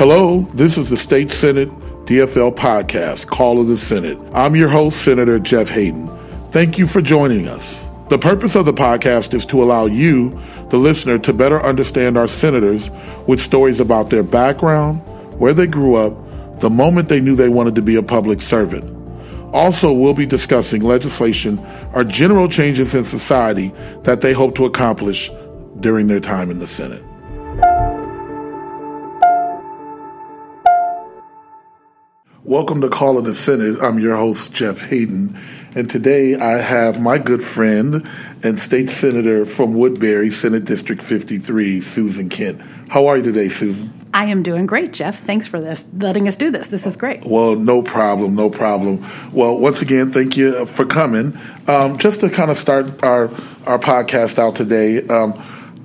Hello, this is the State Senate DFL podcast, Call of the Senate. I'm your host, Senator Jeff Hayden. Thank you for joining us. The purpose of the podcast is to allow you, the listener, to better understand our senators with stories about their background, where they grew up, the moment they knew they wanted to be a public servant. Also, we'll be discussing legislation or general changes in society that they hope to accomplish during their time in the Senate. Welcome to Call of the Senate. I'm your host, Jeff Hayden. And today I have my good friend and state senator from Woodbury, Senate District 53, Susan Kent. How are you today, Susan? I am doing great, Jeff. Thanks for this, letting us do this. This is great. Well, no problem, no problem. Well, once again, thank you for coming. Um, just to kind of start our our podcast out today, um,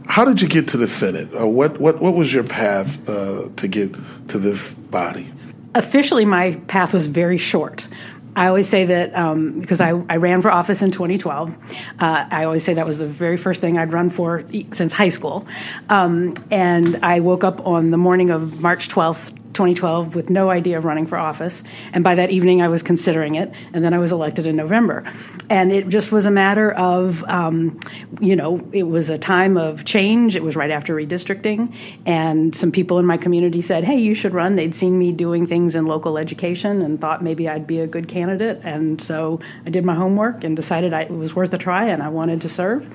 how did you get to the Senate? Uh, what what what was your path uh, to get to this body? Officially my path was very short. I always say that um, because I, I, ran for office in 2012. Uh, I always say that was the very first thing I'd run for since high school. Um, and I woke up on the morning of March 12th, 2012 with no idea of running for office. And by that evening, I was considering it. And then I was elected in November. And it just was a matter of, um, you know, it was a time of change. It was right after redistricting. And some people in my community said, hey, you should run. They'd seen me doing things in local education and thought maybe I'd be a good candidate. And so I did my homework and decided I, it was worth a try and I wanted to serve.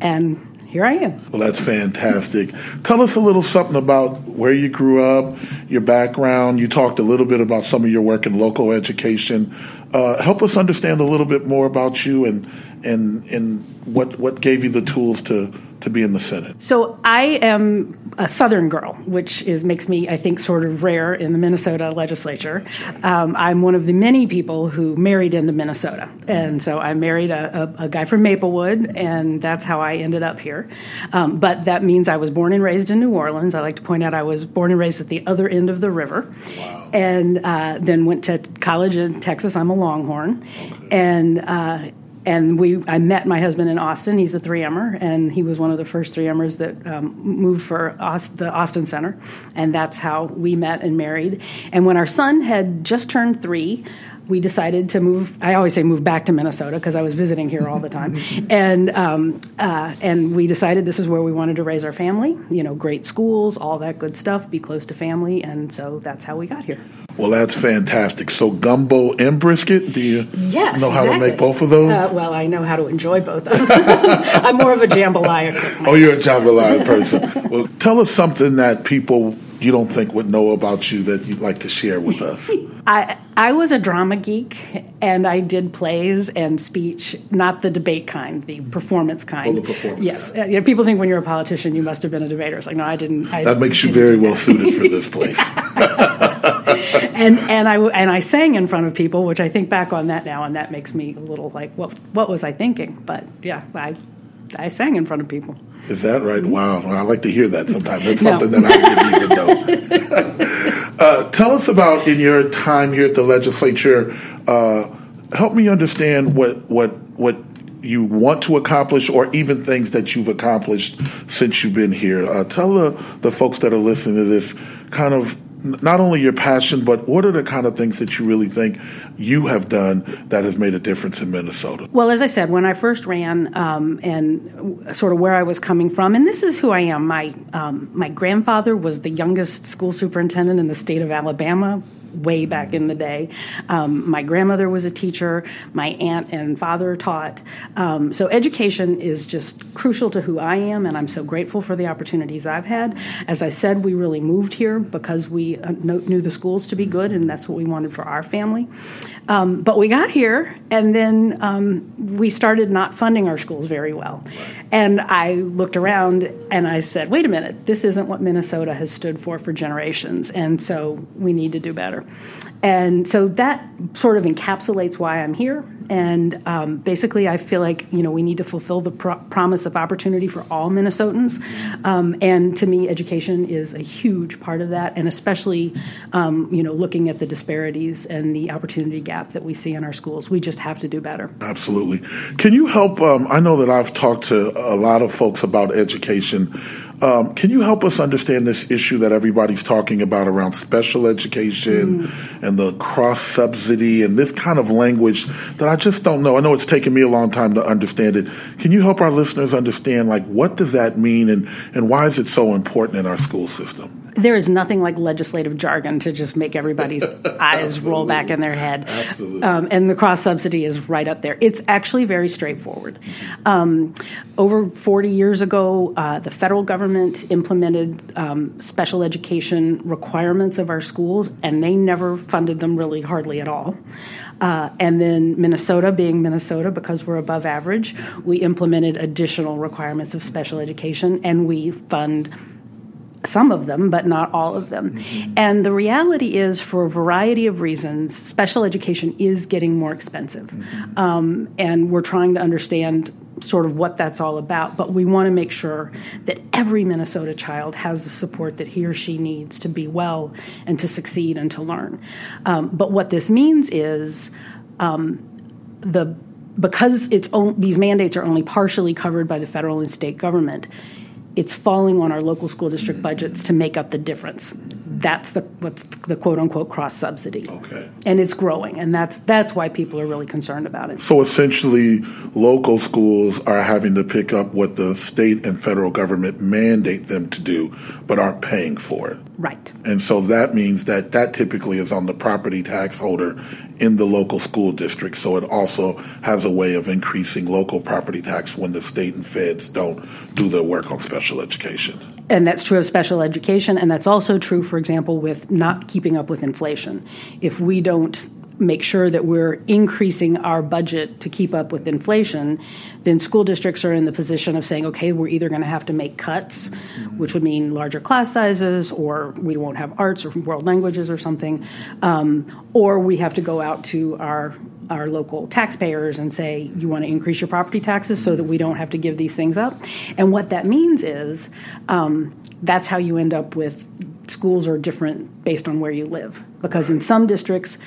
And here I am. Well, that's fantastic. Tell us a little something about where you grew up, your background. You talked a little bit about some of your work in local education. Uh, help us understand a little bit more about you and and and what what gave you the tools to to be in the Senate? So I am a Southern girl, which is makes me, I think, sort of rare in the Minnesota legislature. Um, I'm one of the many people who married into Minnesota, and so I married a, a, a guy from Maplewood, and that's how I ended up here. Um, but that means I was born and raised in New Orleans. I like to point out I was born and raised at the other end of the river, wow. And uh, then went to college in Texas. I'm a Longhorn, and uh, and we I met my husband in Austin. He's a 3Mer, and he was one of the first 3Mers that um, moved for Aust- the Austin Center, and that's how we met and married. And when our son had just turned three, we decided to move. I always say move back to Minnesota because I was visiting here all the time, and um, uh, and we decided this is where we wanted to raise our family. You know, great schools, all that good stuff, be close to family, and so that's how we got here. Well, that's fantastic. So gumbo and brisket. Do you yes, know how exactly. to make both of those? Uh, well, I know how to enjoy both of them. I'm more of a jambalaya cook. Oh, you're a jambalaya person. well, tell us something that people you don't think would know about you that you'd like to share with us. I I was a drama geek and I did plays and speech, not the debate kind, the mm-hmm. performance kind. Oh, the performance. Yes, you know, people think when you're a politician you must have been a debater. It's like no, I didn't. I that makes you very well suited for this place. and and I and I sang in front of people, which I think back on that now, and that makes me a little like, what what was I thinking? But yeah, I I sang in front of people. Is that right? Wow, I like to hear that sometimes. That's something no. that I didn't even know. uh, tell us about in your time here at the legislature. Uh, help me understand what what what you want to accomplish or even things that you've accomplished since you've been here. Uh, tell the, the folks that are listening to this kind of not only your passion, but what are the kind of things that you really think you have done that has made a difference in Minnesota? Well, as I said, when I first ran, um, and sort of where I was coming from, and this is who I am. My um, my grandfather was the youngest school superintendent in the state of Alabama way back in the day. Um, my grandmother was a teacher. My aunt and father taught. Um, so education is just crucial to who I am, and I'm so grateful for the opportunities I've had. As I said, we really moved here because we uh, knew the schools to be good, and that's what we wanted for our family. Um, but we got here, and then um, we started not funding our schools very well. And I looked around and I said, wait a minute, this isn't what Minnesota has stood for for generations, and so we need to do better. And so that sort of encapsulates why I'm here. And um, basically, I feel like you know we need to fulfill the pro- promise of opportunity for all Minnesotans. Um, and to me, education is a huge part of that, and especially um, you know looking at the disparities and the opportunity gap that we see in our schools. We just have to do better. Absolutely. Can you help? Um, I know that I've talked to a lot of folks about education Um, can you help us understand this issue that everybody's talking about around special education mm. and the cross subsidy and this kind of language that I just don't know? I know it's taken me a long time to understand it. Can you help our listeners understand, like, what does that mean and, and why is it so important in our school system? There is nothing like legislative jargon to just make everybody's eyes roll back in their head. Absolutely. Um, and the cross subsidy is right up there. It's actually very straightforward. Um, over 40 years ago, uh, the federal government implemented um, special education requirements of our schools, and they never funded them really hardly at all. Uh, and then Minnesota, being Minnesota, because we're above average, we implemented additional requirements of special education, and we fund some of them, but not all of them. Mm-hmm. And the reality is, for a variety of reasons, special education is getting more expensive. Mm-hmm. Um, and we're trying to understand sort of what that's all about. But we want to make sure that every Minnesota child has the support that he or she needs to be well and to succeed and to learn. Um, but what this means is um, the because it's on, these mandates are only partially covered by the federal and state government it's falling on our local school district mm-hmm. budgets to make up the difference. That's the what's the quote unquote cross subsidy. Okay. And it's growing, and that's that's why people are really concerned about it. So essentially, local schools are having to pick up what the state and federal government mandate them to do, but aren't paying for it. Right. And so that means that that typically is on the property tax holder in the local school district. So it also has a way of increasing local property tax when the state and feds don't do their work on special education. And that's true of special education, and that's also true, for example, with not keeping up with inflation. If we don't make sure that we're increasing our budget to keep up with inflation, then school districts are in the position of saying, okay, we're either going to have to make cuts, which would mean larger class sizes, or we won't have arts or world languages or something, um, or we have to go out to our our local taxpayers and say, you want to increase your property taxes so that we don't have to give these things up. And what that means is um, that's how you end up with schools are different based on where you live. Because in some districts,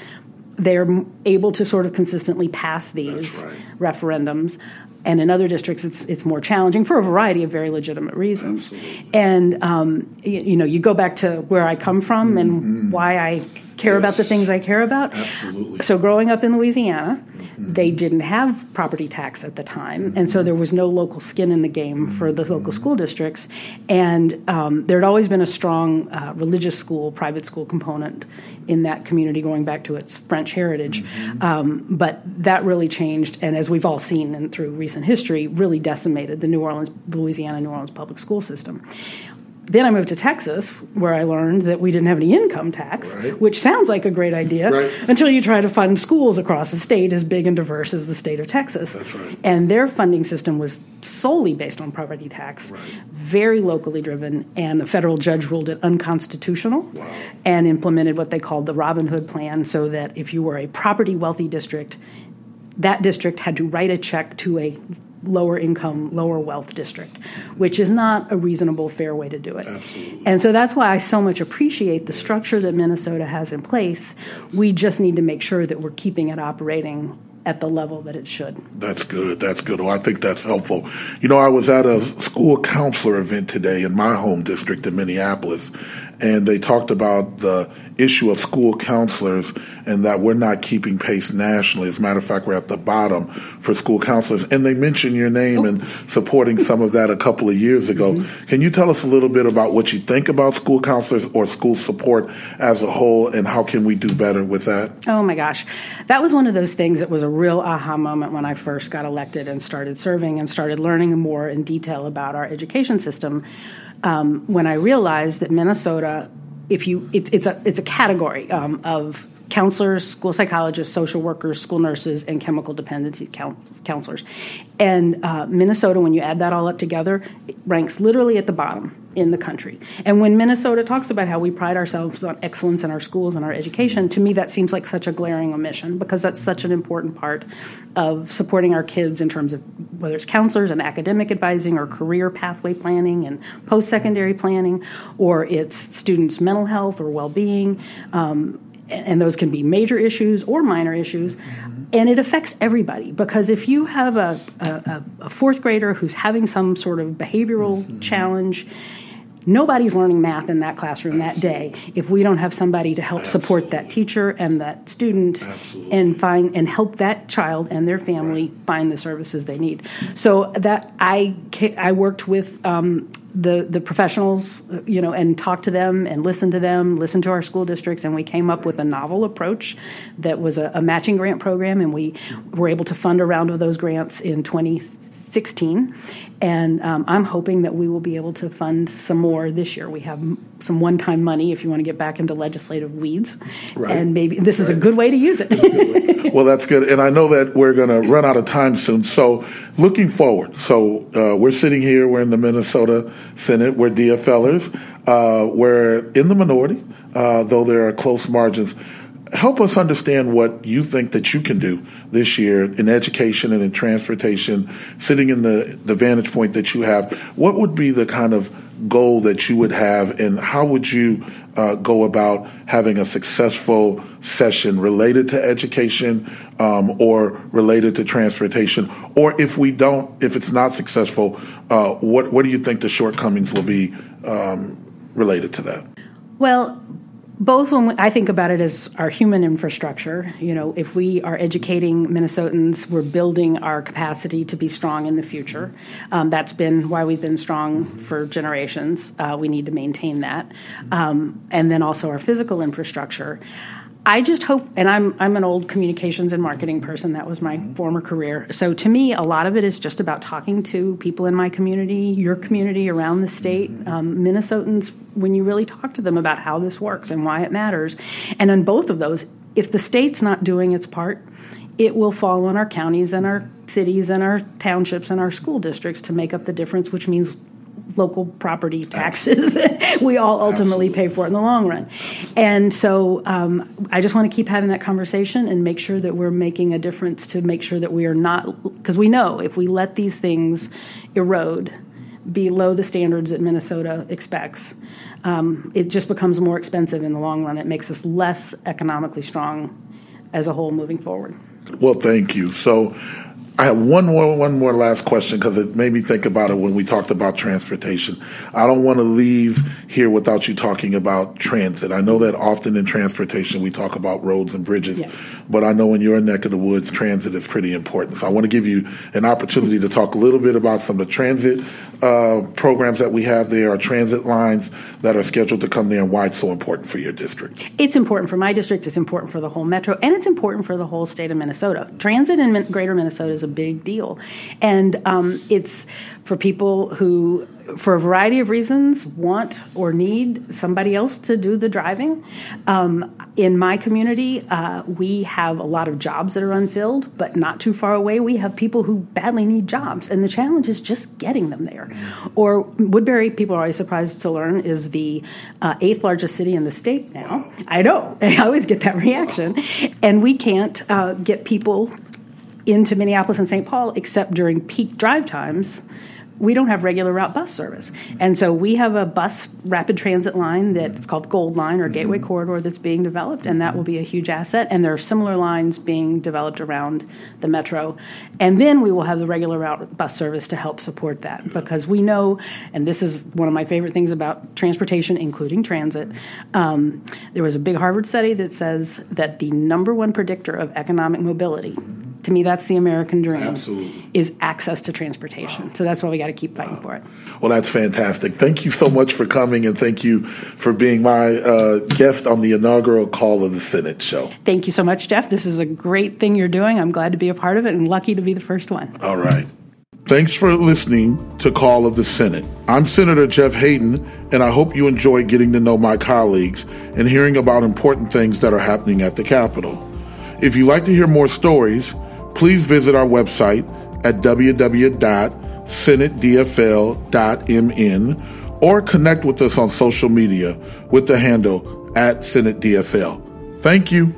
they're able to sort of consistently pass these right. referendums and in other districts it's it's more challenging for a variety of very legitimate reasons Absolutely. and um, you, you, know you go back to where i come from mm-hmm. and why i care yes. about the things I care about. Absolutely. So growing up in Louisiana, mm-hmm. they didn't have property tax at the time, mm-hmm. and so there was no local skin in the game mm-hmm. for the local school districts. And um, there had always been a strong uh, religious school, private school component in that community, going back to its French heritage. Mm-hmm. Um, but that really changed, and as we've all seen and through recent history, really decimated the New Orleans, Louisiana New Orleans public school system then I moved to Texas, where I learned that we didn't have any income tax, right. which sounds like a great idea right. until you try to fund schools across a state as big and diverse as the state of Texas. Right. And their funding system was solely based on property tax, very locally driven, and a federal judge ruled it unconstitutional wow. and implemented what they called the Robin Hood Plan so that if you were a property wealthy district, that district had to write a check to a lower income, lower wealth district, which is not a reasonable, fair way to do it. Absolutely. And so that's why I so much appreciate the structure that Minnesota has in place. We just need to make sure that we're keeping it operating at the level that it should. That's good. That's good. Well, I think that's helpful. You know, I was at a school counselor event today in my home district in Minneapolis, and they talked about the issue of school counselors and that we're not keeping pace nationally. As a matter of fact, we're at the bottom for school counselors. And they mentioned your name oh. and supporting some of that a couple of years ago. Mm-hmm. Can you tell us a little bit about what you think about school counselors or school support as a whole and how can we do better with that? Oh my gosh. That was one of those things that was a real aha moment when I first got elected and started serving and started learning more in detail about our education system. Um, when I realized that Minnesota if you it's it's a it's a category um, of counselors, school psychologists, social workers, school nurses, and chemical dependency counselors. And uh, Minnesota, when you add that all up together, ranks literally at the bottom in the country. And when Minnesota talks about how we pride ourselves on excellence in our schools and our education, to me that seems like such a glaring omission because that's such an important part of supporting our kids in terms of whether it's counselors and academic advising or career pathway planning and post secondary planning, or it's students' mental health or well being. Um, and those can be major issues or minor issues. And it affects everybody because if you have a, a, a fourth grader who's having some sort of behavioral mm-hmm. challenge, nobody's learning math in that classroom that day if we don't have somebody to help Absolutely. support that teacher and that student Absolutely. and find and help that child and their family right. find the services they need so that i i worked with um, the the professionals, you know, and talk to them and listen to them, listen to our school districts, and we came up with a novel approach that was a, a matching grant program, and we were able to fund a round of those grants in 2016, and um, I'm hoping that we will be able to fund some more this year. We have some one time money if you want to get back into legislative weeds. Right. And maybe this is right. a good way to use it. well, that's good. And I know that we're going to run out of time soon. So, looking forward. So, uh, we're sitting here, we're in the Minnesota Senate, we're DFLers, uh, we're in the minority, uh, though there are close margins help us understand what you think that you can do this year in education and in transportation, sitting in the, the vantage point that you have. What would be the kind of goal that you would have, and how would you uh, go about having a successful session related to education um, or related to transportation? Or if we don't, if it's not successful, uh, what what do you think the shortcomings will be um, related to that? Well, both when I think about it as our human infrastructure, you know, if we are educating Minnesotans, we're building our capacity to be strong in the future. Um, that's been why we've been strong for generations. Uh, we need to maintain that. Um, and then also our physical infrastructure. I just hope, and I'm I'm an old communications and marketing person. That was my former career. So to me, a lot of it is just about talking to people in my community, your community around the state, um, Minnesotans. When you really talk to them about how this works and why it matters, and on both of those, if the state's not doing its part, it will fall on our counties and our cities and our townships and our school districts to make up the difference, which means local property taxes we all ultimately Absolutely. pay for it in the long run. And so um, I just want to keep having that conversation and make sure that we're making a difference to make sure that we are not, because we know if we let these things erode below the standards that Minnesota expects, um, it just becomes more expensive in the long run. It makes us less economically strong as a whole moving forward. Well, thank you. So I have one more, one more last question because it made me think about it when we talked about transportation. I don't want to leave here without you talking about transit. I know that often in transportation we talk about roads and bridges, yeah. but I know in your neck of the woods, transit is pretty important. So I want to give you an opportunity to talk a little bit about some of the transit uh, programs that we have there, our transit lines that are scheduled to come there, and why it's so important for your district. It's important for my district. It's important for the whole metro, and it's important for the whole state of Minnesota. Transit in Greater Minnesota is a big deal, and um, it's for people who for a variety of reasons, want or need somebody else to do the driving. Um, in my community, uh, we have a lot of jobs that are unfilled, but not too far away, we have people who badly need jobs, and the challenge is just getting them there. Or Woodbury, people are always surprised to learn, is the uh, eighth largest city in the state now. I know, I always get that reaction, and we can't uh, get people into Minneapolis and St. Paul except during peak drive times we don't have regular route bus service. And so we have a bus rapid transit line that's called Gold Line or Gateway mm-hmm. Corridor that's being developed, and that will be a huge asset. And there are similar lines being developed around the metro. And then we will have the regular route bus service to help support that because we know, and this is one of my favorite things about transportation, including transit. Um, there was a big Harvard study that says that the number one predictor of economic mobility to me that's the american dream Absolutely. is access to transportation wow. so that's why we got to keep fighting wow. for it well that's fantastic thank you so much for coming and thank you for being my uh, guest on the inaugural call of the senate show thank you so much jeff this is a great thing you're doing i'm glad to be a part of it and lucky to be the first one all right Thanks for listening to Call of the Senate. I'm Senator Jeff Hayden, and I hope you enjoy getting to know my colleagues and hearing about important things that are happening at the Capitol. If you'd like to hear more stories, please visit our website at www.senatedfl.mn or connect with us on social media with the handle at SenateDFL. Thank you.